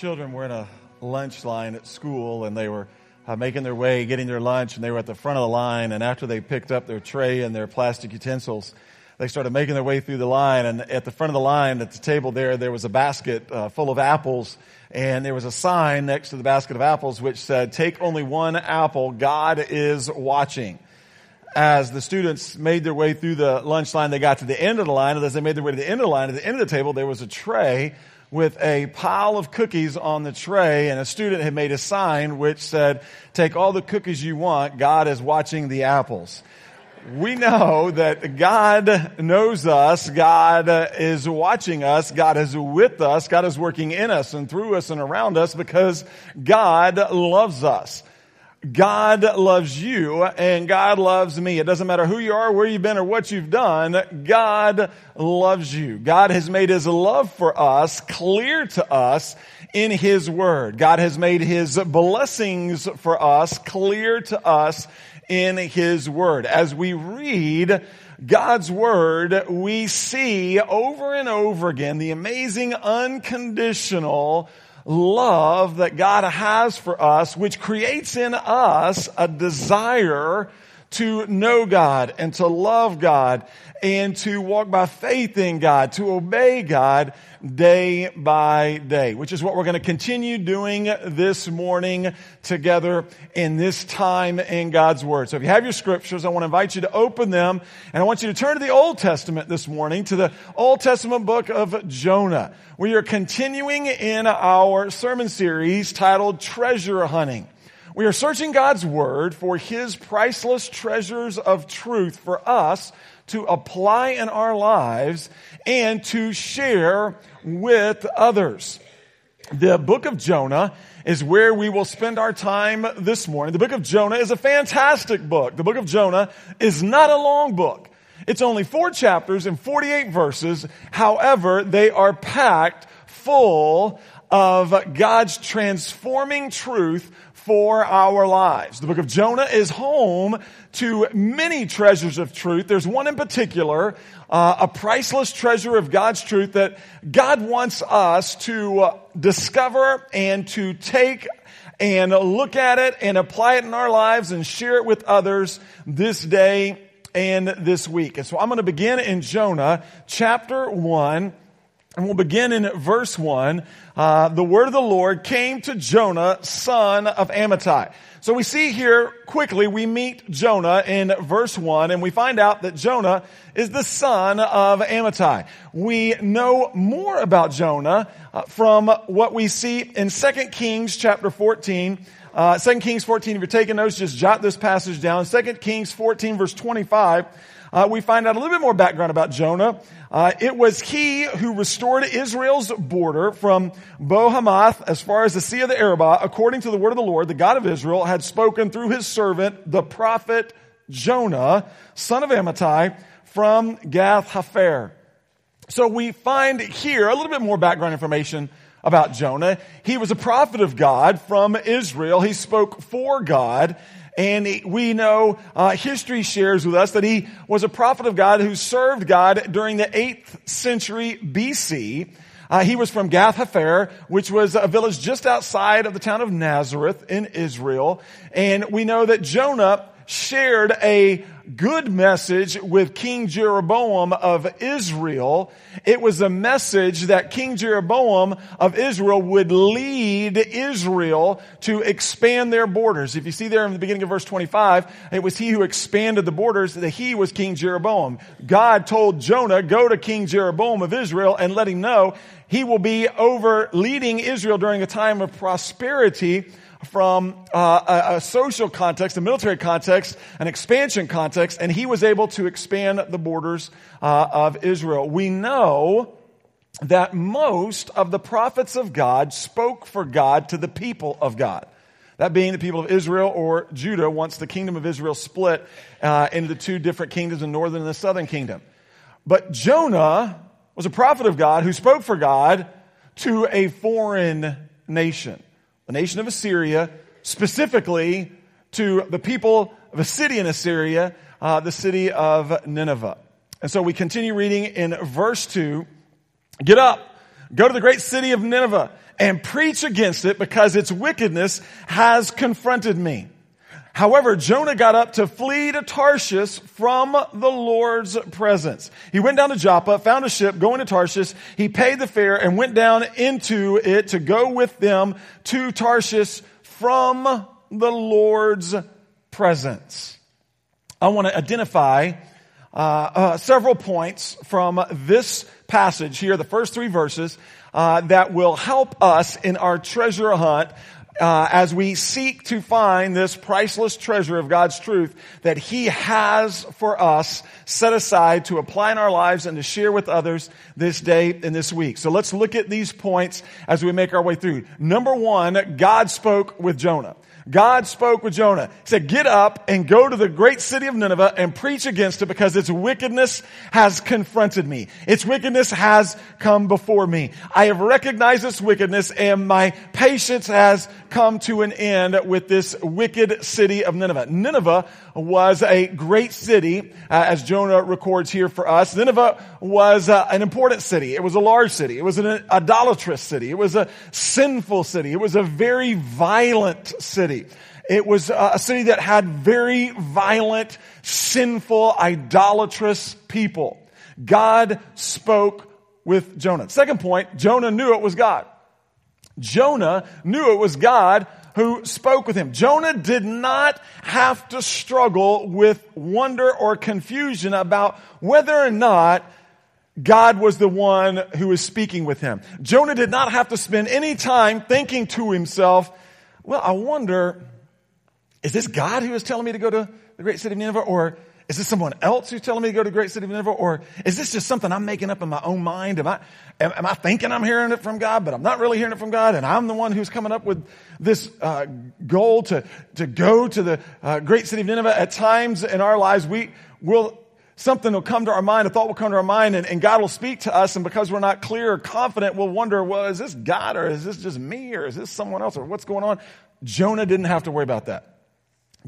children were in a lunch line at school and they were uh, making their way, getting their lunch, and they were at the front of the line. And after they picked up their tray and their plastic utensils, they started making their way through the line. And at the front of the line, at the table there, there was a basket uh, full of apples. And there was a sign next to the basket of apples which said, Take only one apple, God is watching as the students made their way through the lunch line, they got to the end of the line, and as they made their way to the end of the line, at the end of the table, there was a tray with a pile of cookies on the tray, and a student had made a sign which said, Take all the cookies you want, God is watching the apples. We know that God knows us, God is watching us, God is with us, God is working in us and through us and around us because God loves us. God loves you and God loves me. It doesn't matter who you are, where you've been, or what you've done. God loves you. God has made His love for us clear to us in His Word. God has made His blessings for us clear to us in His Word. As we read God's Word, we see over and over again the amazing unconditional love that God has for us, which creates in us a desire to know God and to love God and to walk by faith in God, to obey God day by day, which is what we're going to continue doing this morning together in this time in God's Word. So if you have your scriptures, I want to invite you to open them and I want you to turn to the Old Testament this morning, to the Old Testament book of Jonah. We are continuing in our sermon series titled Treasure Hunting. We are searching God's Word for His priceless treasures of truth for us to apply in our lives and to share with others. The book of Jonah is where we will spend our time this morning. The book of Jonah is a fantastic book. The book of Jonah is not a long book. It's only four chapters and 48 verses. However, they are packed full of God's transforming truth for our lives. The book of Jonah is home to many treasures of truth. There's one in particular, uh, a priceless treasure of God's truth that God wants us to uh, discover and to take and look at it and apply it in our lives and share it with others this day and this week. And so I'm going to begin in Jonah chapter 1 and we'll begin in verse 1. Uh, the word of the Lord came to Jonah, son of Amittai. So we see here quickly, we meet Jonah in verse 1, and we find out that Jonah is the son of Amittai. We know more about Jonah uh, from what we see in 2 Kings chapter 14. Uh, 2 Kings 14, if you're taking notes, just jot this passage down. 2 Kings 14 verse 25 uh, we find out a little bit more background about Jonah. Uh, it was he who restored Israel's border from Bohamath as far as the Sea of the Arabah, according to the word of the Lord, the God of Israel, had spoken through his servant, the prophet Jonah, son of Amittai, from Gath Hepher. So we find here a little bit more background information about Jonah. He was a prophet of God from Israel. He spoke for God. And we know uh, history shares with us that he was a prophet of God who served God during the 8th century BC. Uh, he was from Gath Hepher, which was a village just outside of the town of Nazareth in Israel. And we know that Jonah shared a good message with King Jeroboam of Israel. It was a message that King Jeroboam of Israel would lead Israel to expand their borders. If you see there in the beginning of verse 25, it was he who expanded the borders, that he was King Jeroboam. God told Jonah, go to King Jeroboam of Israel and let him know he will be over leading Israel during a time of prosperity from uh, a, a, social context, a military context, an expansion context, and he was able to expand the borders uh, of Israel. We know that most of the prophets of God spoke for God to the people of God. That being the people of Israel or Judah once the kingdom of Israel split uh, into two different kingdoms, the northern and the southern kingdom. But Jonah was a prophet of God who spoke for God to a foreign nation the nation of Assyria, specifically to the people of a city in Assyria, uh, the city of Nineveh. And so we continue reading in verse 2. Get up, Go to the great city of Nineveh and preach against it because its wickedness has confronted me. However, Jonah got up to flee to Tarshish from the Lord's presence. He went down to Joppa, found a ship going to Tarshish. He paid the fare and went down into it to go with them to Tarshish from the Lord's presence. I want to identify uh, uh, several points from this passage here, the first three verses, uh, that will help us in our treasure hunt uh, as we seek to find this priceless treasure of God's truth that He has for us set aside to apply in our lives and to share with others this day and this week. So let's look at these points as we make our way through. Number one, God spoke with Jonah. God spoke with Jonah. He said, get up and go to the great city of Nineveh and preach against it because its wickedness has confronted me. Its wickedness has come before me. I have recognized its wickedness and my patience has come to an end with this wicked city of Nineveh. Nineveh was a great city, uh, as Jonah records here for us. Nineveh was uh, an important city. It was a large city. It was an idolatrous city. It was a sinful city. It was a very violent city. It was uh, a city that had very violent, sinful, idolatrous people. God spoke with Jonah. Second point, Jonah knew it was God. Jonah knew it was God who spoke with him. Jonah did not have to struggle with wonder or confusion about whether or not God was the one who was speaking with him. Jonah did not have to spend any time thinking to himself, well, I wonder, is this God who is telling me to go to the great city of Nineveh or is this someone else who's telling me to go to the great city of Nineveh? Or is this just something I'm making up in my own mind? Am I, am, am I thinking I'm hearing it from God, but I'm not really hearing it from God? And I'm the one who's coming up with this uh, goal to, to go to the uh, great city of Nineveh. At times in our lives, we will, something will come to our mind, a thought will come to our mind, and, and God will speak to us. And because we're not clear or confident, we'll wonder, well, is this God or is this just me or is this someone else or what's going on? Jonah didn't have to worry about that.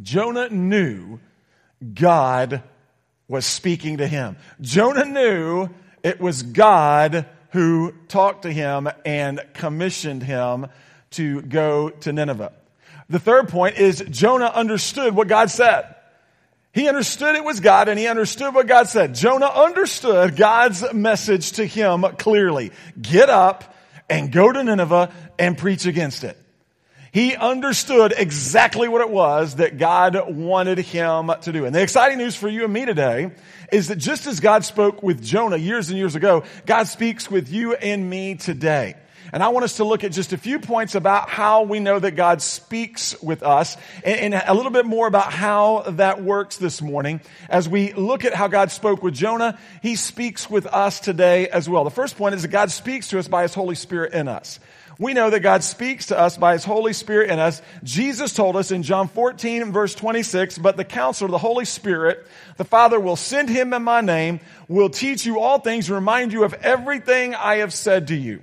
Jonah knew God was speaking to him. Jonah knew it was God who talked to him and commissioned him to go to Nineveh. The third point is Jonah understood what God said. He understood it was God and he understood what God said. Jonah understood God's message to him clearly. Get up and go to Nineveh and preach against it. He understood exactly what it was that God wanted him to do. And the exciting news for you and me today is that just as God spoke with Jonah years and years ago, God speaks with you and me today. And I want us to look at just a few points about how we know that God speaks with us and, a little bit more about how that works this morning. As we look at how God spoke with Jonah, He speaks with us today as well. The first point is that God speaks to us by His Holy Spirit in us. We know that God speaks to us by His Holy Spirit in us. Jesus told us in John 14 verse 26, but the counselor, the Holy Spirit, the Father will send Him in my name, will teach you all things, and remind you of everything I have said to you.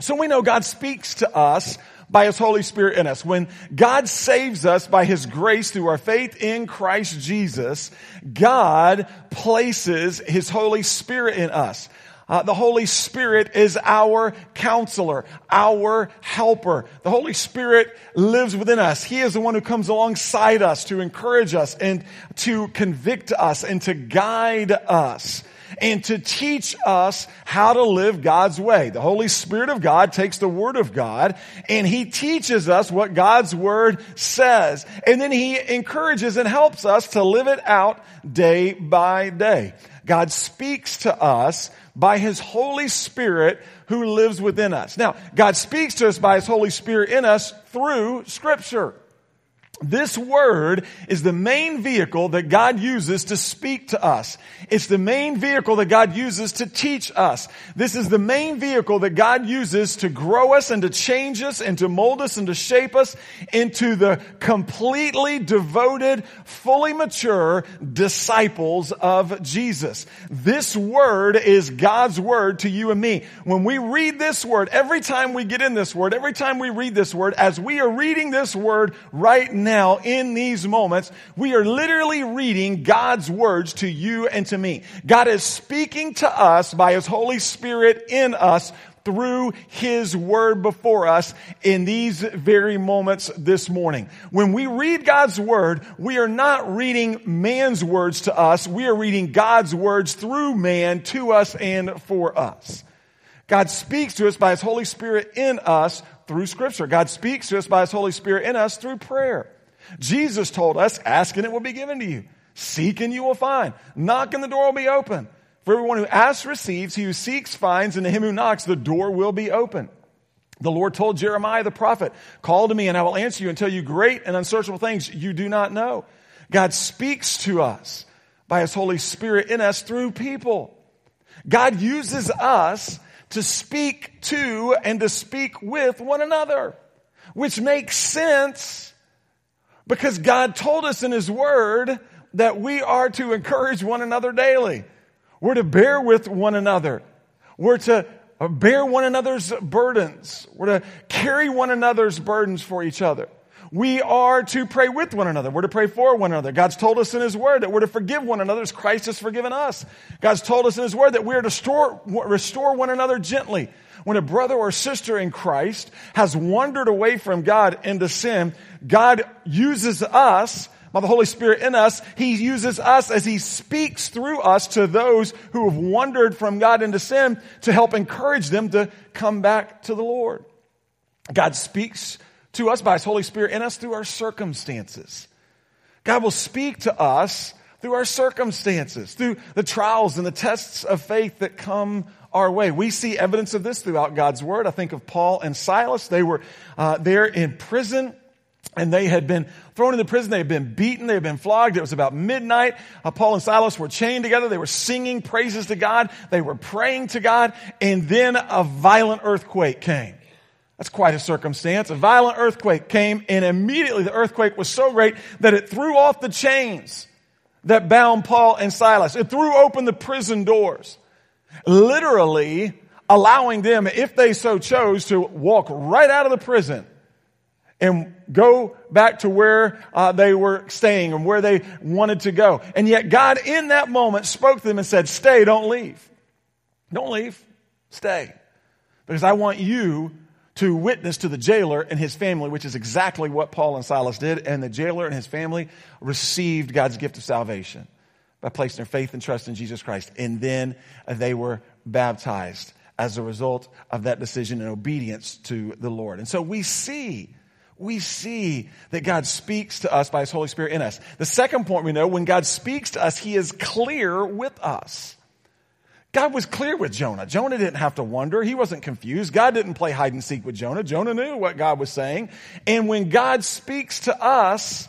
So we know God speaks to us by His Holy Spirit in us. When God saves us by His grace through our faith in Christ Jesus, God places His Holy Spirit in us. Uh, the Holy Spirit is our counselor, our helper. The Holy Spirit lives within us. He is the one who comes alongside us to encourage us and to convict us and to guide us and to teach us how to live God's way. The Holy Spirit of God takes the Word of God and He teaches us what God's Word says. And then He encourages and helps us to live it out day by day. God speaks to us by His Holy Spirit who lives within us. Now, God speaks to us by His Holy Spirit in us through Scripture. This word is the main vehicle that God uses to speak to us. It's the main vehicle that God uses to teach us. This is the main vehicle that God uses to grow us and to change us and to mold us and to shape us into the completely devoted, fully mature disciples of Jesus. This word is God's word to you and me. When we read this word, every time we get in this word, every time we read this word, as we are reading this word right now, now, in these moments, we are literally reading God's words to you and to me. God is speaking to us by His Holy Spirit in us through His Word before us in these very moments this morning. When we read God's Word, we are not reading man's words to us. We are reading God's words through man to us and for us. God speaks to us by His Holy Spirit in us through Scripture. God speaks to us by His Holy Spirit in us through prayer. Jesus told us, ask and it will be given to you. Seek and you will find. Knock and the door will be open. For everyone who asks receives, he who seeks finds, and to him who knocks the door will be open. The Lord told Jeremiah the prophet, call to me and I will answer you and tell you great and unsearchable things you do not know. God speaks to us by his Holy Spirit in us through people. God uses us to speak to and to speak with one another, which makes sense because God told us in his word that we are to encourage one another daily. We're to bear with one another. We're to bear one another's burdens. We're to carry one another's burdens for each other. We are to pray with one another. We're to pray for one another. God's told us in His Word that we're to forgive one another as Christ has forgiven us. God's told us in His Word that we are to store, restore one another gently. When a brother or sister in Christ has wandered away from God into sin, God uses us by the Holy Spirit in us, He uses us as He speaks through us to those who have wandered from God into sin to help encourage them to come back to the Lord. God speaks to us by His Holy Spirit in us through our circumstances. God will speak to us through our circumstances, through the trials and the tests of faith that come our way. We see evidence of this throughout God's Word. I think of Paul and Silas. They were uh, there in prison and they had been thrown into prison. They had been beaten. They had been flogged. It was about midnight. Uh, Paul and Silas were chained together. They were singing praises to God. They were praying to God. And then a violent earthquake came. That's quite a circumstance. A violent earthquake came and immediately the earthquake was so great that it threw off the chains that bound Paul and Silas. It threw open the prison doors. Literally allowing them, if they so chose, to walk right out of the prison and go back to where uh, they were staying and where they wanted to go. And yet God in that moment spoke to them and said, stay, don't leave. Don't leave. Stay. Because I want you to witness to the jailer and his family, which is exactly what Paul and Silas did. And the jailer and his family received God's gift of salvation by placing their faith and trust in Jesus Christ. And then they were baptized as a result of that decision and obedience to the Lord. And so we see we see that God speaks to us by His Holy Spirit in us. The second point we know, when God speaks to us, He is clear with us. God was clear with Jonah. Jonah didn't have to wonder. He wasn't confused. God didn't play hide and seek with Jonah. Jonah knew what God was saying. And when God speaks to us,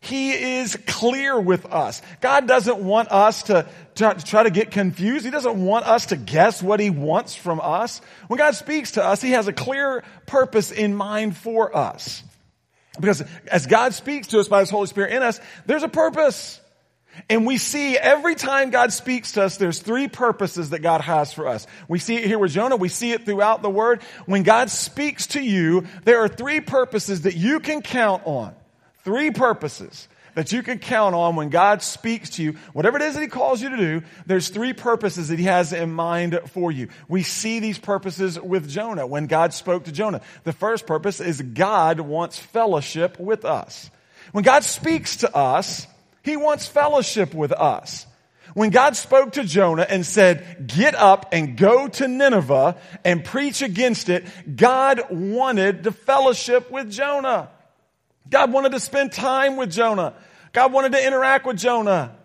He is clear with us. God doesn't want us to, to try to get confused. He doesn't want us to guess what He wants from us. When God speaks to us, He has a clear purpose in mind for us. Because as God speaks to us by His Holy Spirit in us, there's a purpose. And we see every time God speaks to us, there's three purposes that God has for us. We see it here with Jonah. We see it throughout the word. When God speaks to you, there are three purposes that you can count on. Three purposes that you can count on when God speaks to you, whatever it is that He calls you to do, there's three purposes that He has in mind for you. We see these purposes with Jonah when God spoke to Jonah. The first purpose is God wants fellowship with us. When God speaks to us, He wants fellowship with us. When God spoke to Jonah and said, get up and go to Nineveh and preach against it, God wanted to fellowship with Jonah. God wanted to spend time with Jonah. God wanted to interact with Jonah.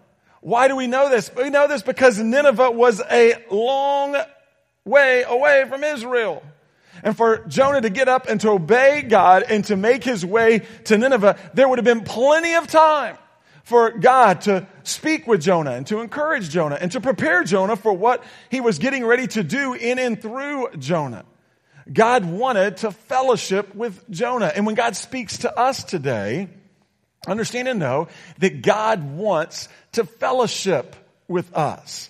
Why do we know this? We know this because Nineveh was a long way away from Israel. And for Jonah to get up and to obey God and to make his way to Nineveh, there would have been plenty of time for God to speak with Jonah and to encourage Jonah and to prepare Jonah for what he was getting ready to do in and through Jonah. God wanted to fellowship with Jonah. And when God speaks to us today, understand and know that God wants to fellowship with us.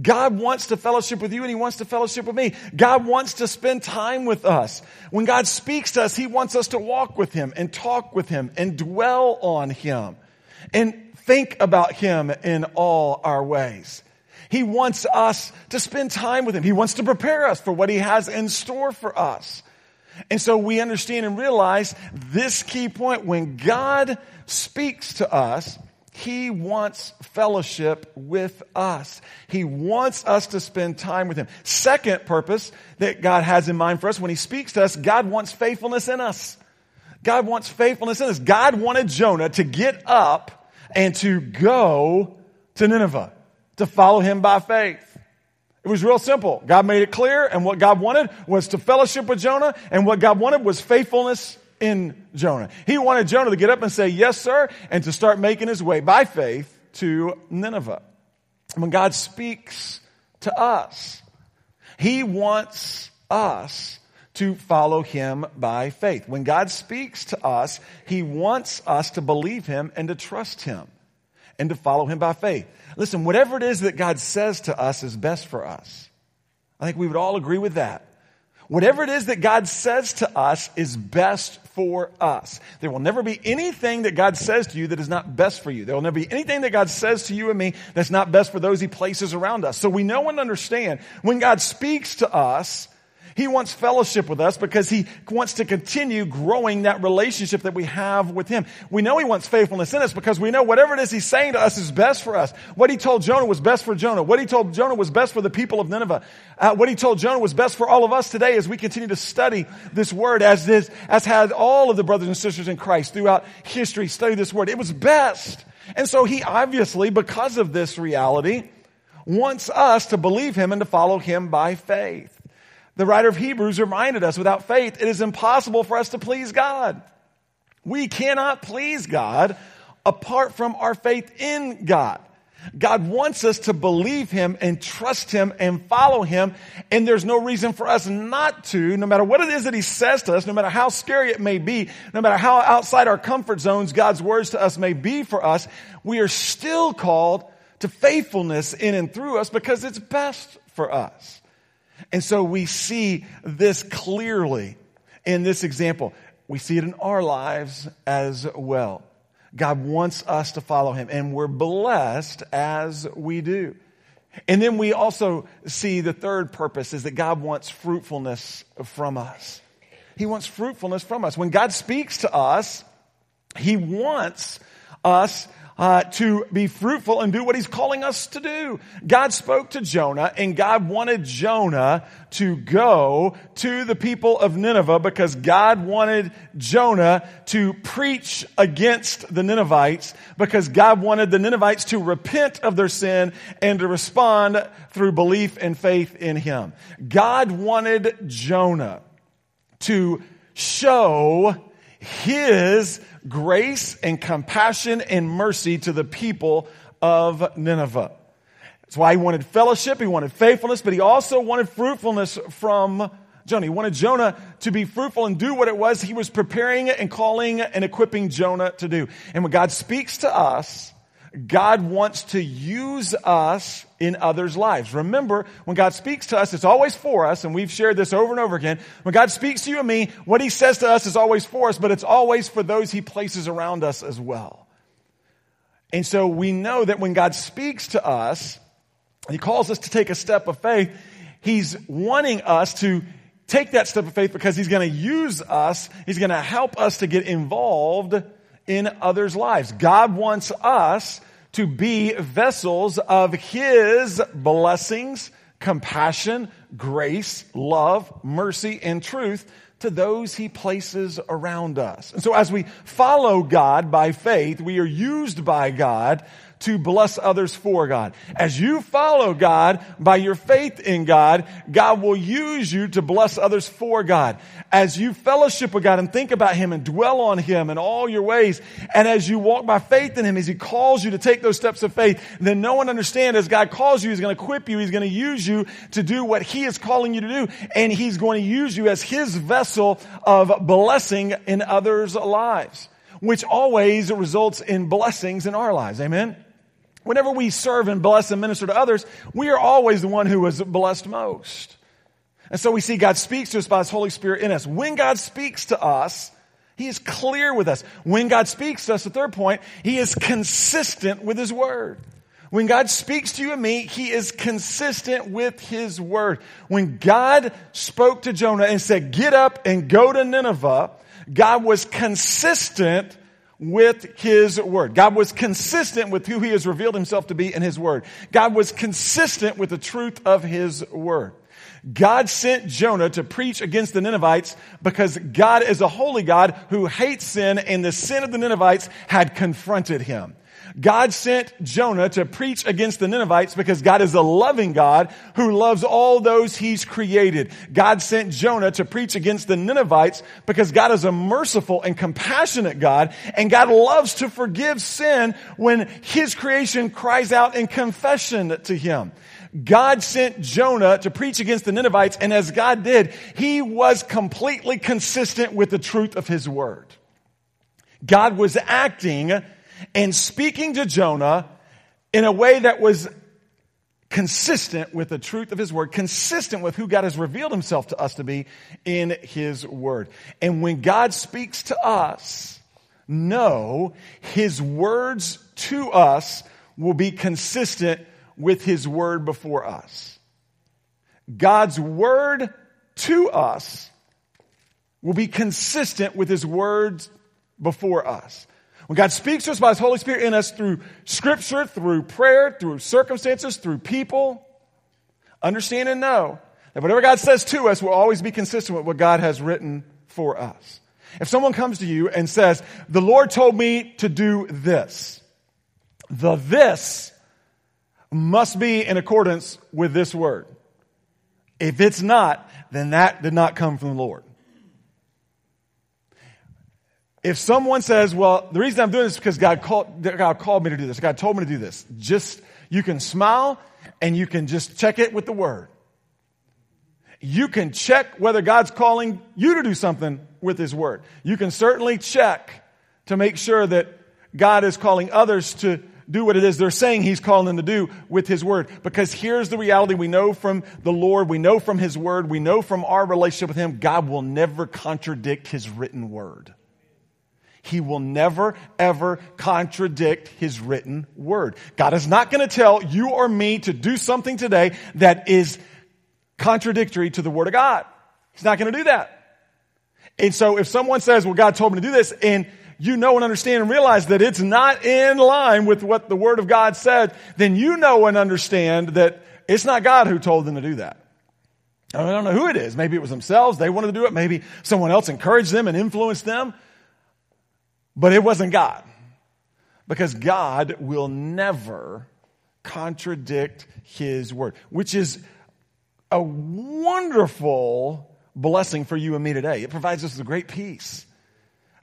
God wants to fellowship with you and He wants to fellowship with me. God wants to spend time with us. When God speaks to us, He wants us to walk with Him and talk with Him and dwell on Him and think about Him in all our ways. He wants us to spend time with Him. He wants to prepare us for what He has in store for us. And so we understand and realize this key point when God speaks to us, He wants fellowship with us. He wants us to spend time with Him. Second purpose that God has in mind for us when He speaks to us, God wants faithfulness in us. God wants faithfulness in us. God wanted Jonah to get up and to go to Nineveh, to follow Him by faith. It was real simple. God made it clear, and what God wanted was to fellowship with Jonah, and what God wanted was faithfulness in Jonah. He wanted Jonah to get up and say, Yes, sir, and to start making his way by faith to Nineveh. When God speaks to us, He wants us to follow Him by faith. When God speaks to us, He wants us to believe Him and to trust Him and to follow Him by faith. Listen, whatever it is that God says to us is best for us. I think we would all agree with that. Whatever it is that God says to us is best for us. There will never be anything that God says to you that is not best for you. There will never be anything that God says to you and me that's not best for those he places around us. So we know and understand when God speaks to us, he wants fellowship with us because he wants to continue growing that relationship that we have with him. We know he wants faithfulness in us because we know whatever it is he's saying to us is best for us. What he told Jonah was best for Jonah. What he told Jonah was best for the people of Nineveh. Uh, what he told Jonah was best for all of us today as we continue to study this word as this, as had all of the brothers and sisters in Christ throughout history study this word. It was best. And so he obviously, because of this reality, wants us to believe him and to follow him by faith. The writer of Hebrews reminded us without faith, it is impossible for us to please God. We cannot please God apart from our faith in God. God wants us to believe Him and trust Him and follow Him. And there's no reason for us not to, no matter what it is that He says to us, no matter how scary it may be, no matter how outside our comfort zones God's words to us may be for us, we are still called to faithfulness in and through us because it's best for us. And so we see this clearly in this example. We see it in our lives as well. God wants us to follow him, and we're blessed as we do. And then we also see the third purpose is that God wants fruitfulness from us. He wants fruitfulness from us. When God speaks to us, He wants us uh, to be fruitful and do what he's calling us to do. God spoke to Jonah and God wanted Jonah to go to the people of Nineveh because God wanted Jonah to preach against the Ninevites because God wanted the Ninevites to repent of their sin and to respond through belief and faith in him. God wanted Jonah to show his grace and compassion and mercy to the people of Nineveh. That's why he wanted fellowship, he wanted faithfulness, but he also wanted fruitfulness from Jonah. He wanted Jonah to be fruitful and do what it was he was preparing and calling and equipping Jonah to do. And when God speaks to us, God wants to use us in others' lives. Remember, when God speaks to us, it's always for us, and we've shared this over and over again. When God speaks to you and me, what He says to us is always for us, but it's always for those He places around us as well. And so we know that when God speaks to us, He calls us to take a step of faith, He's wanting us to take that step of faith because He's going to use us, He's going to help us to get involved in others' lives. God wants us to be vessels of His blessings, compassion, grace, love, mercy, and truth to those He places around us. And so as we follow God by faith, we are used by God to bless others for God. As you follow God by your faith in God, God will use you to bless others for God. As you fellowship with God and think about Him and dwell on Him in all your ways, and as you walk by faith in Him, as He calls you to take those steps of faith, then no one understands as God calls you, He's going to equip you, He's going to use you to do what He is calling you to do, and He's going to use you as His vessel of blessing in others' lives, which always results in blessings in our lives. Amen? Whenever we serve and bless and minister to others, we are always the one who is blessed most. And so we see God speaks to us by His Holy Spirit in us. When God speaks to us, He is clear with us. When God speaks to us, the third point, He is consistent with His Word. When God speaks to you and me, He is consistent with His word. When God spoke to Jonah and said, get up and go to Nineveh, God was consistent with His Word. God was consistent with who He has revealed Himself to be in His Word. God was consistent with the truth of His Word. God sent Jonah to preach against the Ninevites because God is a holy God who hates sin and the sin of the Ninevites had confronted him. God sent Jonah to preach against the Ninevites because God is a loving God who loves all those he's created. God sent Jonah to preach against the Ninevites because God is a merciful and compassionate God and God loves to forgive sin when his creation cries out in confession to him. God sent Jonah to preach against the Ninevites and as God did, he was completely consistent with the truth of his word. God was acting and speaking to Jonah in a way that was consistent with the truth of his word, consistent with who God has revealed himself to us to be in his word. And when God speaks to us, know his words to us will be consistent with his word before us. God's word to us will be consistent with his words before us. When God speaks to us by His Holy Spirit in us through scripture, through prayer, through circumstances, through people, understand and know that whatever God says to us will always be consistent with what God has written for us. If someone comes to you and says, the Lord told me to do this, the this must be in accordance with this word. If it's not, then that did not come from the Lord. If someone says, well, the reason I'm doing this is because God called, God called me to do this. God told me to do this. Just, you can smile and you can just check it with the word. You can check whether God's calling you to do something with His Word. You can certainly check to make sure that God is calling others to do what it is they're saying He's calling them to do with His Word. Because here's the reality we know from the Lord, we know from His Word, we know from our relationship with Him, God will never contradict His written Word. He will never, ever contradict his written word. God is not going to tell you or me to do something today that is contradictory to the word of God. He's not going to do that. And so if someone says, well, God told me to do this, and you know and understand and realize that it's not in line with what the word of God said, then you know and understand that it's not God who told them to do that. I don't know who it is. Maybe it was themselves. They wanted to do it. Maybe someone else encouraged them and influenced them. But it wasn't God. Because God will never contradict his word, which is a wonderful blessing for you and me today. It provides us with great peace.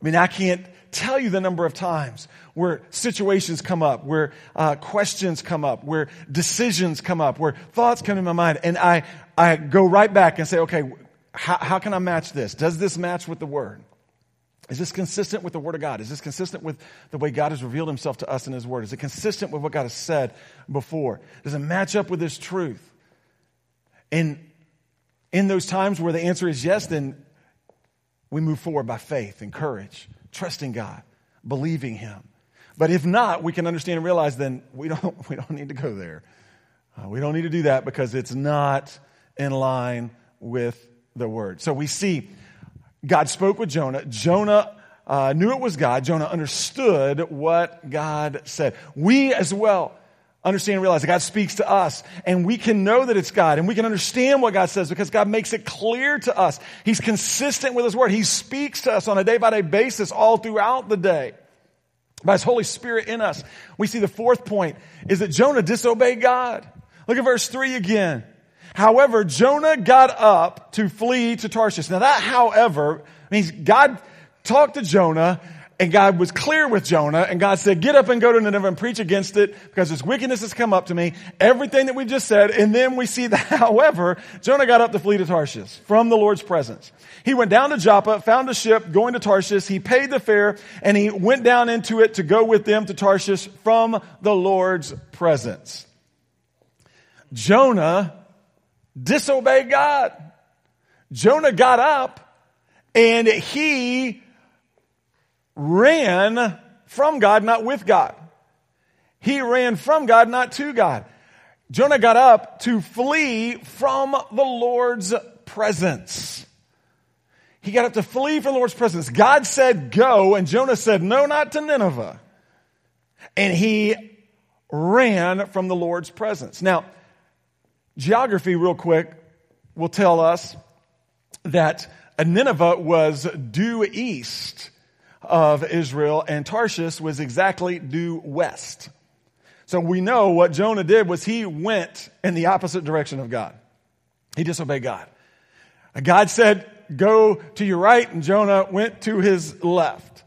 I mean, I can't tell you the number of times where situations come up, where uh, questions come up, where decisions come up, where thoughts come in my mind, and I, I go right back and say, okay, how, how can I match this? Does this match with the Word? Is this consistent with the Word of God? Is this consistent with the way God has revealed Himself to us in His Word? Is it consistent with what God has said before? Does it match up with His truth? And in those times where the answer is yes, then we move forward by faith and courage, trusting God, believing Him. But if not, we can understand and realize then we don't, we don't need to go there. Uh, we don't need to do that because it's not in line with the Word. So we see God spoke with Jonah. Jonah uh, knew it was God. Jonah understood what God said. We as well understand and realize that God speaks to us and we can know that it's God and we can understand what God says because God makes it clear to us. He's consistent with His Word. He speaks to us on a day by day basis all throughout the day by His Holy Spirit in us. We see the fourth point is that Jonah disobeyed God. Look at verse three again. However, Jonah got up to flee to Tarshish. Now that however means God talked to Jonah and God was clear with Jonah and God said, get up and go to Nineveh and preach against it because this wickedness has come up to me. Everything that we just said. And then we see that however, Jonah got up to flee to Tarshish from the Lord's presence. He went down to Joppa, found a ship going to Tarshish. He paid the fare and he went down into it to go with them to Tarshish from the Lord's presence. Jonah disobeyed God. Jonah got up and he ran from God, not with God. He ran from God, not to God. Jonah got up to flee from the Lord's presence. He got up to flee from the Lord's presence. God said go, and Jonah said no, not to Nineveh. And he ran from the Lord's presence. Now, geography, real quick, will tell us that Nineveh was due east of Israel, and Tarshish was exactly due west. So we know what Jonah did was he went in the opposite direction of God. He disobeyed God. God said, go to your right, and Jonah went to his left.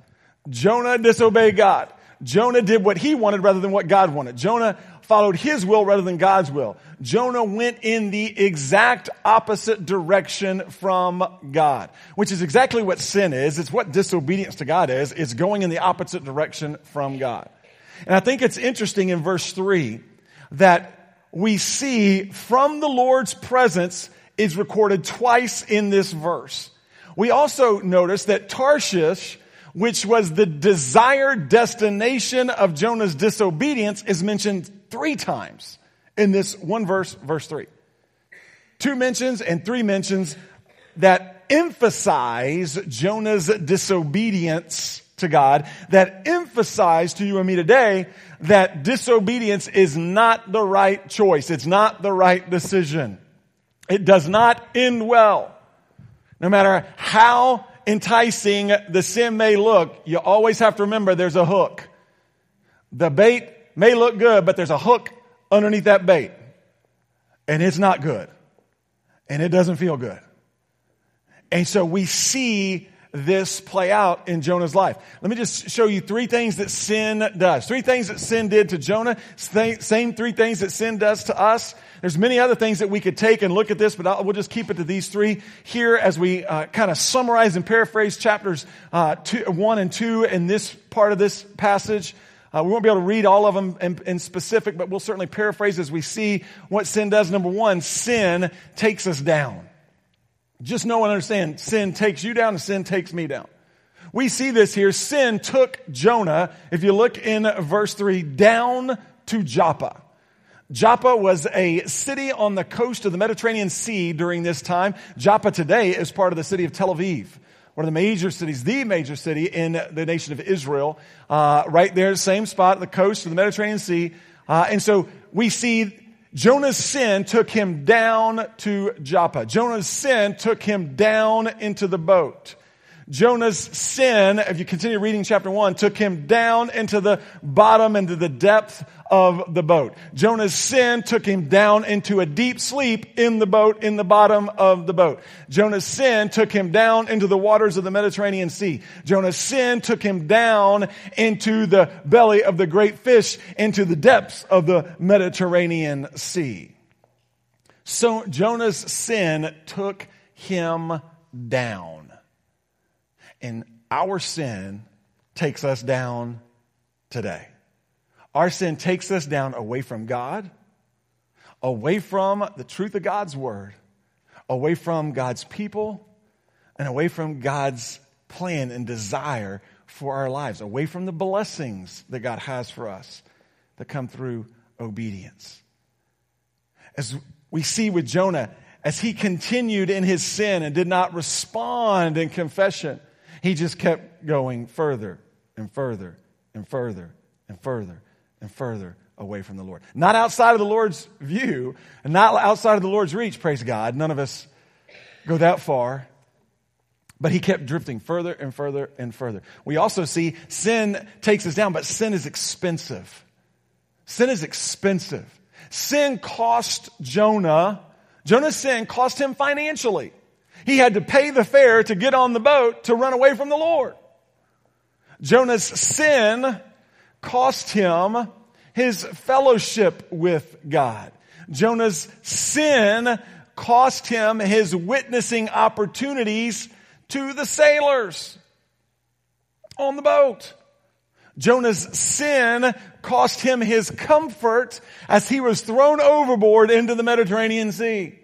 Jonah disobeyed God. Jonah did what he wanted rather than what God wanted. Jonah followed his will rather than God's will. Jonah went in the exact opposite direction from God, which is exactly what sin is. It's what disobedience to God is. It's going in the opposite direction from God. And I think it's interesting in verse 3 that we see from the Lord's presence is recorded twice in this verse. We also notice that Tarshish, which was the desired destination of Jonah's disobedience, is mentioned three times in this one verse, verse 3. Two mentions and three mentions that emphasize Jonah's disobedience to God that emphasize to you and me today that disobedience is not the right choice. It's not the right decision. It does not end well. No matter how enticing the sin may look, you always have to remember there's a hook. The bait may look good, but there's a hook underneath that bait. And it's not good. And it doesn't feel good. And so we see this play out in Jonah's life. Let me just show you three things that sin does. Three things that sin did to Jonah. Same three things that sin does to us. There's many other things that we could take and look at this, but I'll, we'll just keep it to these three here as we uh, kind of summarize and paraphrase chapters uh, two, one and two in this part of this passage. Uh, we won't be able to read all of them in, in, specific, but we'll certainly paraphrase as we see what sin does. Number one, sin takes us down. Just know and understand, sin takes you down and sin takes me down. We see this here. Sin took Jonah, if you look in verse 3, down to Joppa. Joppa was a city on the coast of the Mediterranean Sea during this time. Joppa today is part of the city of Tel Aviv, one of the major cities, the major city in the nation of Israel. Uh, right there, same spot, the coast of the Mediterranean Sea. Uh, and so we see Jonah's sin took him down to Joppa. Jonah's sin took him down into the boat. Jonah's sin, if you continue reading chapter one, took him down into the bottom, into the depth of the boat. Jonah's sin took him down into a deep sleep in the boat, in the bottom of the boat. Jonah's sin took him down into the waters of the Mediterranean Sea. Jonah's sin took him down into the belly of the great fish, into the depths of the Mediterranean Sea. So Jonah's sin took him down. And our sin takes us down today. Our sin takes us down away from God, away from the truth of God's word, away from God's people, and away from God's plan and desire for our lives, away from the blessings that God has for us that come through obedience. As we see with Jonah, as he continued in his sin and did not respond in confession, he just kept going further and further and further and further and further away from the Lord. Not outside of the Lord's view and not outside of the Lord's reach, praise God. None of us go that far. But he kept drifting further and further and further. We also see sin takes us down, but sin is expensive. Sin is expensive. Sin cost Jonah, Jonah's sin cost him financially. He had to pay the fare to get on the boat to run away from the Lord. Jonah's sin cost him his fellowship with God. Jonah's sin cost him his witnessing opportunities to the sailors on the boat. Jonah's sin cost him his comfort as he was thrown overboard into the Mediterranean Sea.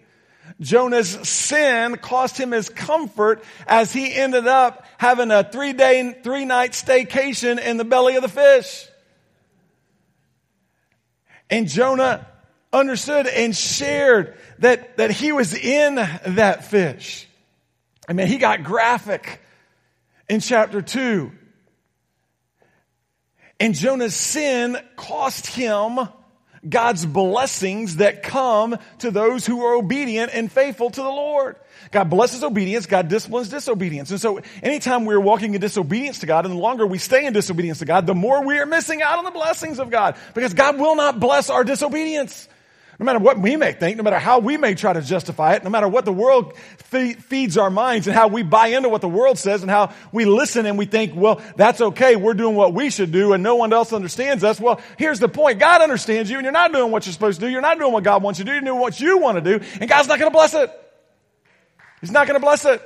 Jonah's sin cost him his comfort as he ended up having a three day, three night staycation in the belly of the fish. And Jonah understood and shared that, that he was in that fish. I mean, he got graphic in chapter 2. And Jonah's sin cost him God's blessings that come to those who are obedient and faithful to the Lord. God blesses obedience, God disciplines disobedience. And so anytime we're walking in disobedience to God and the longer we stay in disobedience to God, the more we are missing out on the blessings of God because God will not bless our disobedience. No matter what we may think, no matter how we may try to justify it, no matter what the world feeds our minds and how we buy into what the world says and how we listen and we think, well, that's okay. We're doing what we should do and no one else understands us. Well, here's the point. God understands you and you're not doing what you're supposed to do. You're not doing what God wants you to do. You're doing what you want to do and God's not going to bless it. He's not going to bless it.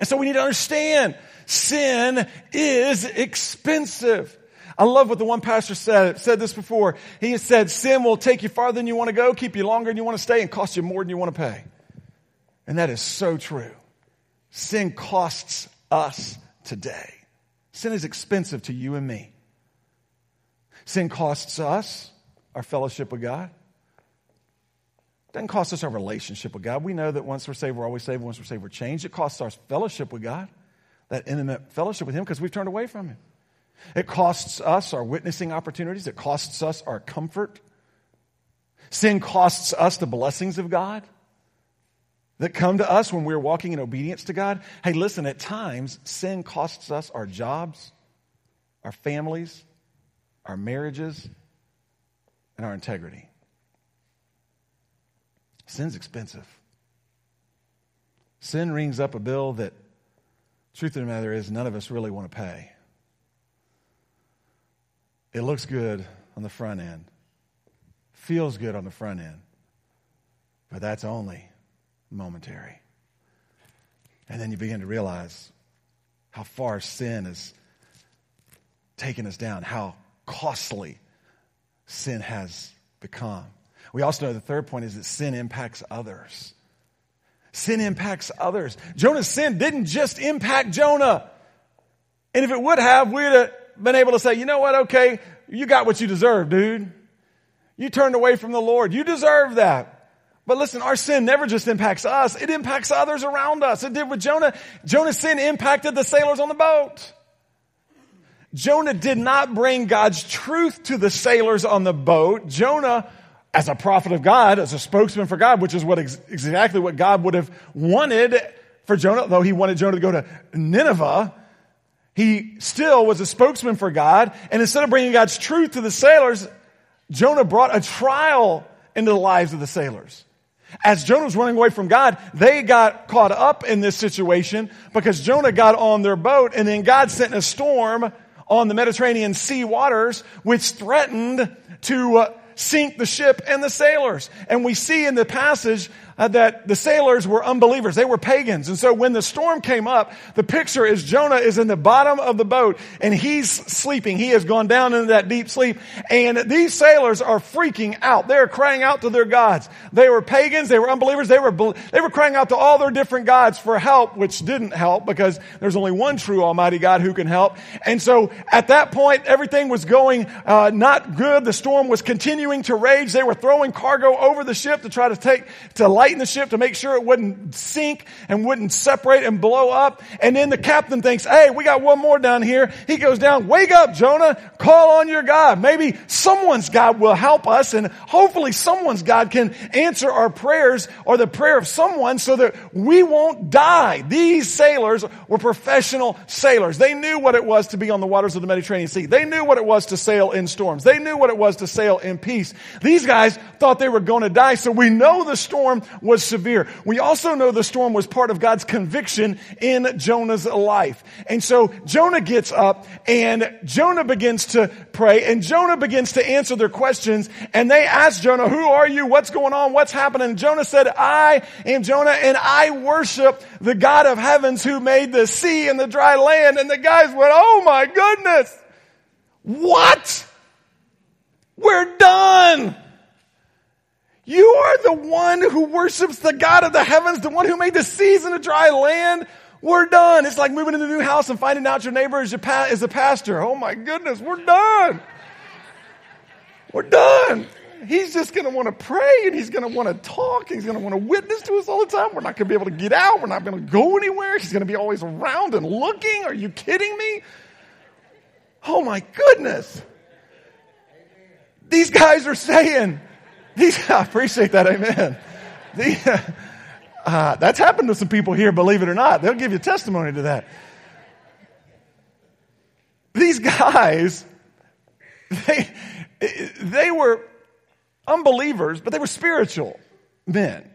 And so we need to understand sin is expensive. I love what the one pastor said, said this before. He has said, sin will take you farther than you want to go, keep you longer than you want to stay, and cost you more than you want to pay. And that is so true. Sin costs us today. Sin is expensive to you and me. Sin costs us our fellowship with God. It doesn't cost us our relationship with God. We know that once we're saved, we're always saved. Once we're saved, we're changed. It costs our fellowship with God, that intimate fellowship with Him, because we've turned away from Him. It costs us our witnessing opportunities. It costs us our comfort. Sin costs us the blessings of God that come to us when we're walking in obedience to God. Hey, listen, at times, sin costs us our jobs, our families, our marriages, and our integrity. Sin's expensive. Sin rings up a bill that, truth of the matter is, none of us really want to pay. It looks good on the front end, feels good on the front end, but that's only momentary. And then you begin to realize how far sin has taken us down, how costly sin has become. We also know the third point is that sin impacts others. Sin impacts others. Jonah's sin didn't just impact Jonah. And if it would have, we'd have been able to say, you know what? Okay, you got what you deserve, dude. You turned away from the Lord. You deserve that. But listen, our sin never just impacts us. It impacts others around us. It did with Jonah. Jonah's sin impacted the sailors on the boat. Jonah did not bring God's truth to the sailors on the boat. Jonah, as a prophet of God, as a spokesman for God, which is what ex- exactly what God would have wanted for Jonah, though he wanted Jonah to go to Nineveh, he still was a spokesman for God. And instead of bringing God's truth to the sailors, Jonah brought a trial into the lives of the sailors. As Jonah was running away from God, they got caught up in this situation because Jonah got on their boat and then God sent a storm on the Mediterranean sea waters, which threatened to uh, sink the ship and the sailors. And we see in the passage uh, that the sailors were unbelievers. They were pagans. And so when the storm came up, the picture is Jonah is in the bottom of the boat and he's sleeping. He has gone down into that deep sleep. And these sailors are freaking out. They're crying out to their gods. They were pagans. They were unbelievers. They were, they were crying out to all their different gods for help, which didn't help because there's only one true Almighty God who can help. And so at that point, everything was going uh, not good. The storm was continuing to rage. They were throwing cargo over the ship to try to take to lighten the ship to make sure it wouldn't sink and wouldn't separate and blow up. And then the captain thinks, hey, we got one more down here. He goes down, wake up, Jonah, call on your God. Maybe someone's God will help us and hopefully someone's God can answer our prayers or the prayer of someone so that we won't die. These sailors were professional sailors. They knew what it was to be on the waters of the Mediterranean Sea. They knew what it was to sail in storms. They knew what it was to sail in peace. These guys thought they were going to die. So we know the storm was severe. We also know the storm was part of God's conviction in Jonah's life. And so Jonah gets up and Jonah begins to pray and Jonah begins to answer their questions. And they ask Jonah, who are you? What's going on? What's happening? And Jonah said, I am Jonah and I worship the God of heavens who made the sea and the dry land. And the guys went, Oh my goodness. What? We're done. You are the one who worships the God of the heavens, the one who made the seas and the dry land. We're done. It's like moving into a new house and finding out your neighbor is, your pa- is a pastor. Oh my goodness, we're done. we're done. He's just going to want to pray and he's going to want to talk. He's going to want to witness to us all the time. We're not going to be able to get out. We're not going to go anywhere. He's going to be always around and looking. Are you kidding me? Oh my goodness. These guys are saying, these, I appreciate that. Amen. The, uh, that's happened to some people here, believe it or not. They'll give you testimony to that. These guys, they, they were unbelievers, but they were spiritual men.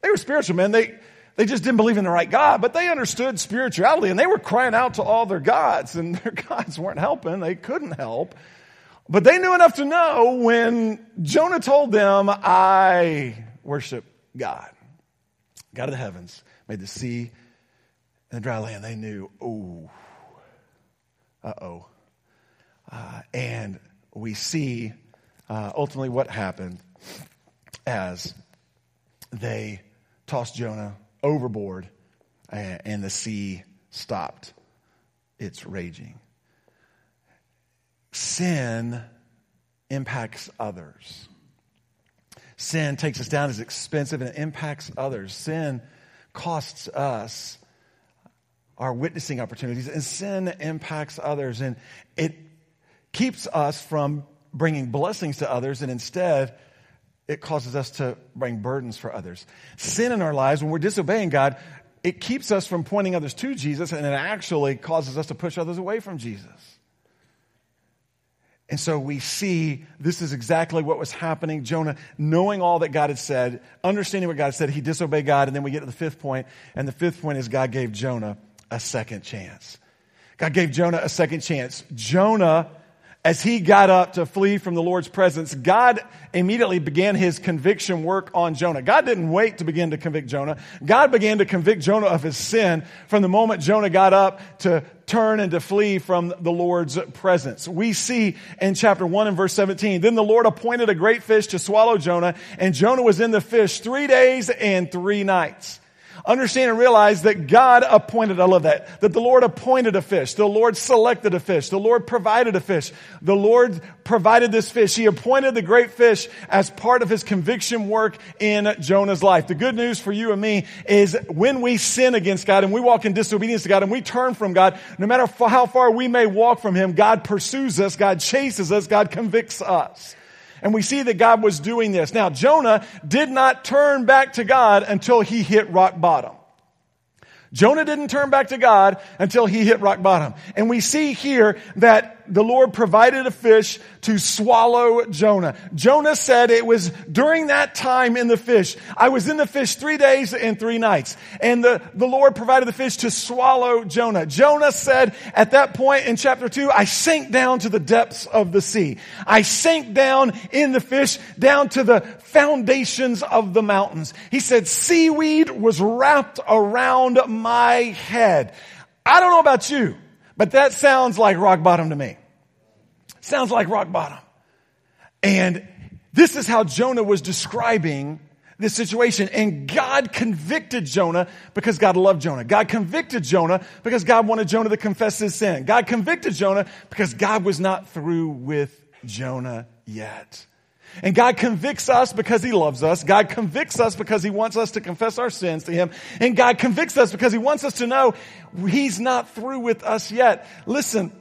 They were spiritual men. They, they just didn't believe in the right God, but they understood spirituality and they were crying out to all their gods and their gods weren't helping. They couldn't help. But they knew enough to know when Jonah told them, I worship God, God of the heavens, made the sea and the dry land. They knew, oh, uh oh. Uh, and we see uh, ultimately what happened as they tossed Jonah overboard and, and the sea stopped its raging. Sin impacts others. Sin takes us down, is expensive, and it impacts others. Sin costs us our witnessing opportunities, and sin impacts others, and it keeps us from bringing blessings to others, and instead, it causes us to bring burdens for others. Sin in our lives, when we're disobeying God, it keeps us from pointing others to Jesus, and it actually causes us to push others away from Jesus. And so we see this is exactly what was happening. Jonah, knowing all that God had said, understanding what God said, he disobeyed God. And then we get to the fifth point, And the fifth point is God gave Jonah a second chance. God gave Jonah a second chance. Jonah as he got up to flee from the Lord's presence, God immediately began his conviction work on Jonah. God didn't wait to begin to convict Jonah. God began to convict Jonah of his sin from the moment Jonah got up to turn and to flee from the Lord's presence. We see in chapter 1 and verse 17, then the Lord appointed a great fish to swallow Jonah, and Jonah was in the fish three days and three nights understand and realize that God appointed, I love that, that the Lord appointed a fish. The Lord selected a fish. The Lord provided a fish. The Lord provided this fish. He appointed the great fish as part of his conviction work in Jonah's life. The good news for you and me is when we sin against God and we walk in disobedience to God and we turn from God, no matter how far we may walk from Him, God pursues us, God chases us, God convicts us. And we see that God was doing this. Now, Jonah did not turn back to God until he hit rock bottom. Jonah didn't turn back to God until he hit rock bottom. And we see here that the Lord provided a fish to swallow Jonah. Jonah said it was during that time in the fish. I was in the fish three days and three nights. And the, the Lord provided the fish to swallow Jonah. Jonah said at that point in chapter two, I sank down to the depths of the sea. I sank down in the fish down to the foundations of the mountains. He said seaweed was wrapped around my head. I don't know about you. But that sounds like rock bottom to me. Sounds like rock bottom. And this is how Jonah was describing this situation. And God convicted Jonah because God loved Jonah. God convicted Jonah because God wanted Jonah to confess his sin. God convicted Jonah because God was not through with Jonah yet. And God convicts us because He loves us. God convicts us because He wants us to confess our sins to Him. And God convicts us because He wants us to know He's not through with us yet. Listen,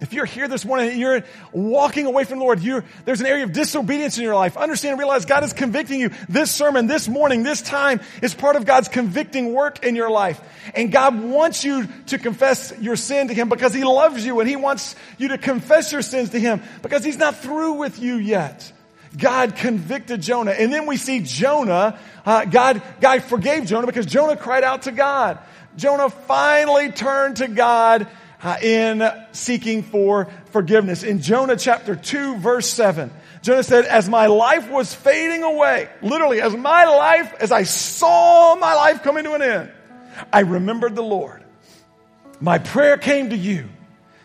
if you're here this morning, and you're walking away from the Lord, there's an area of disobedience in your life. Understand and realize God is convicting you. This sermon, this morning, this time is part of God's convicting work in your life. And God wants you to confess your sin to Him because He loves you and He wants you to confess your sins to Him because He's not through with you yet. God convicted Jonah. And then we see Jonah, uh, God, God forgave Jonah because Jonah cried out to God. Jonah finally turned to God uh, in seeking for forgiveness. In Jonah chapter 2 verse 7, Jonah said, as my life was fading away, literally, as my life, as I saw my life coming to an end, I remembered the Lord. My prayer came to you,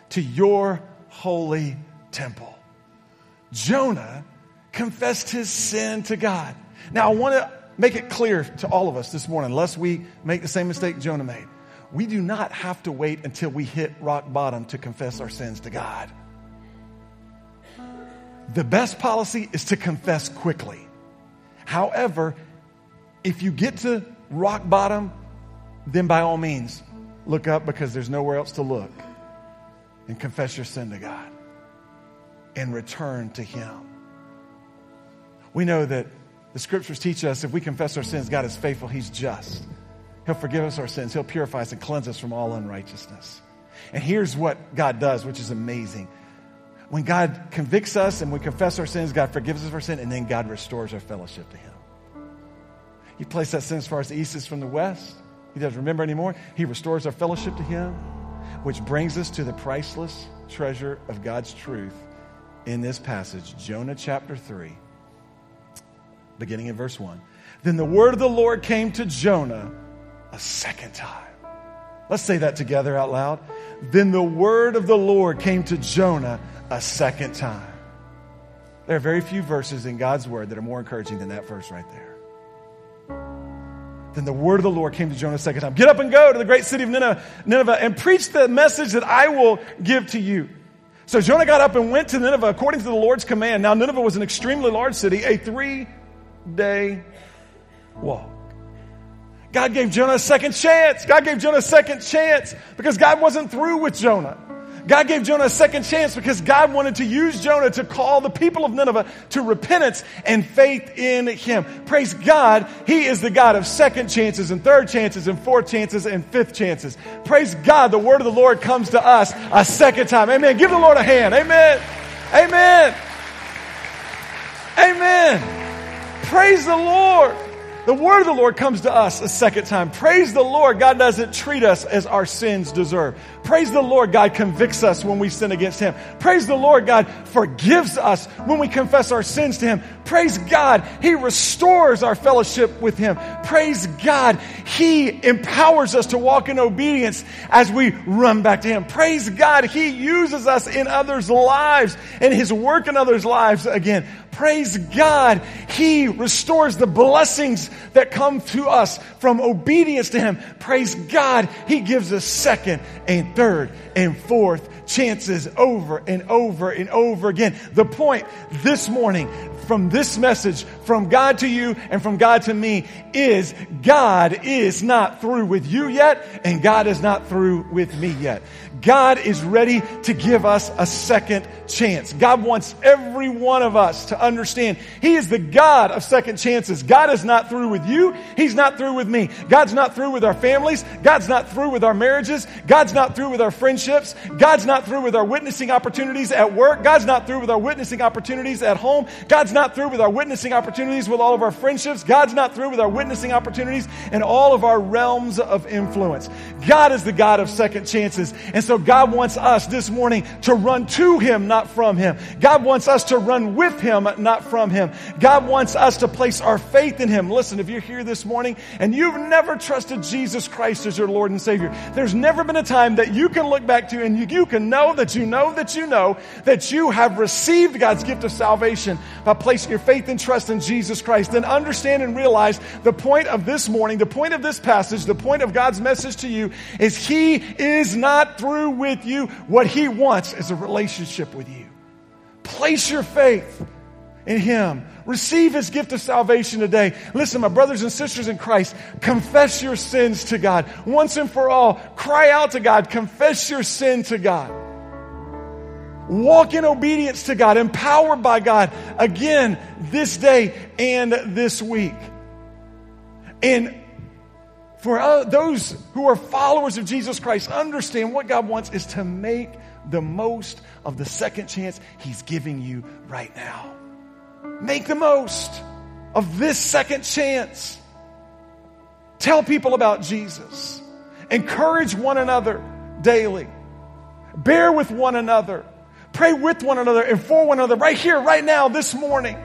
to your holy temple. Jonah confessed his sin to God. Now, I want to make it clear to all of us this morning, lest we make the same mistake Jonah made. We do not have to wait until we hit rock bottom to confess our sins to God. the best policy is to confess quickly. However, if you get to rock bottom, then by all means, look up because there's nowhere else to look and confess your sin to God and return to Him. We know that the scriptures teach us if we confess our sins, God is faithful, He's just. He'll forgive us our sins, He'll purify us and cleanse us from all unrighteousness. And here's what God does, which is amazing. When God convicts us and we confess our sins, God forgives us our sin, and then God restores our fellowship to Him. He placed that sin as far as the east is from the west. He doesn't remember anymore. He restores our fellowship to Him, which brings us to the priceless treasure of God's truth in this passage, Jonah chapter 3, beginning in verse 1. Then the word of the Lord came to Jonah a second time. Let's say that together out loud. Then the word of the Lord came to Jonah a second time. There are very few verses in God's word that are more encouraging than that verse right there. Then the word of the Lord came to Jonah a second time. Get up and go to the great city of Nineveh, and preach the message that I will give to you. So Jonah got up and went to Nineveh according to the Lord's command. Now, Nineveh was an extremely large city, a three day walk. God gave Jonah a second chance. God gave Jonah a second chance because God wasn't through with Jonah. God gave Jonah a second chance because God wanted to use Jonah to call the people of Nineveh to repentance and faith in Him. Praise God, He is the God of second chances and third chances and fourth chances and fifth chances. Praise God, the word of the Lord comes to us a second time. Amen. Give the Lord a hand. Amen. Amen. Amen. Praise the Lord. The word of the Lord comes to us a second time. Praise the Lord. God doesn't treat us as our sins deserve. Praise the Lord. God convicts us when we sin against Him. Praise the Lord. God forgives us when we confess our sins to Him. Praise God. He restores our fellowship with Him. Praise God. He empowers us to walk in obedience as we run back to Him. Praise God. He uses us in others' lives and His work in others' lives again. Praise God. He restores the blessings that come to us from obedience to Him. Praise God. He gives us second and third and fourth chances over and over and over again. The point this morning from this message from God to you and from God to me is God is not through with you yet and God is not through with me yet. God is ready to give us a second chance. God wants every one of us to understand He is the God of second chances. God is not through with you. He's not through with me. God's not through with our families. God's not through with our marriages. God's not through with our friendships. God's not through with our witnessing opportunities at work. God's not through with our witnessing opportunities at home. God's not through with our witnessing opportunities with all of our friendships. God's not through with our witnessing opportunities in all of our realms of influence. God is the God of second chances. And so God wants us this morning to run to Him, not from Him. God wants us to run with Him, not from Him. God wants us to place our faith in Him. Listen, if you're here this morning and you've never trusted Jesus Christ as your Lord and Savior, there's never been a time that you can look back to and you, you can know that you know that you know that you have received God's gift of salvation by placing your faith and trust in Jesus Christ, then understand and realize the point of this morning, the point of this passage, the point of God's message to you is He is not through with you. What He wants is a relationship with you. Place your faith in Him. Receive His gift of salvation today. Listen, my brothers and sisters in Christ, confess your sins to God. Once and for all, cry out to God. Confess your sin to God. Walk in obedience to God, empowered by God again this day and this week. And for uh, those who are followers of Jesus Christ, understand what God wants is to make the most of the second chance He's giving you right now. Make the most of this second chance. Tell people about Jesus. Encourage one another daily. Bear with one another. Pray with one another and for one another right here, right now, this morning.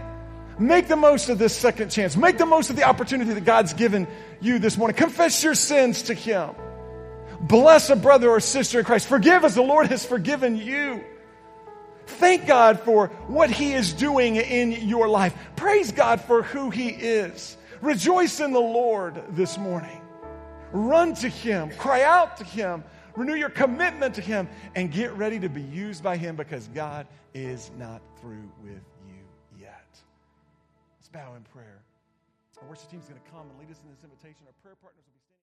Make the most of this second chance. Make the most of the opportunity that God's given you this morning. Confess your sins to Him. Bless a brother or sister in Christ. Forgive as the Lord has forgiven you. Thank God for what He is doing in your life. Praise God for who He is. Rejoice in the Lord this morning. Run to Him. Cry out to Him renew your commitment to Him, and get ready to be used by Him because God is not through with bow in prayer. Our worship team is going to come and lead us in this invitation. Our prayer partners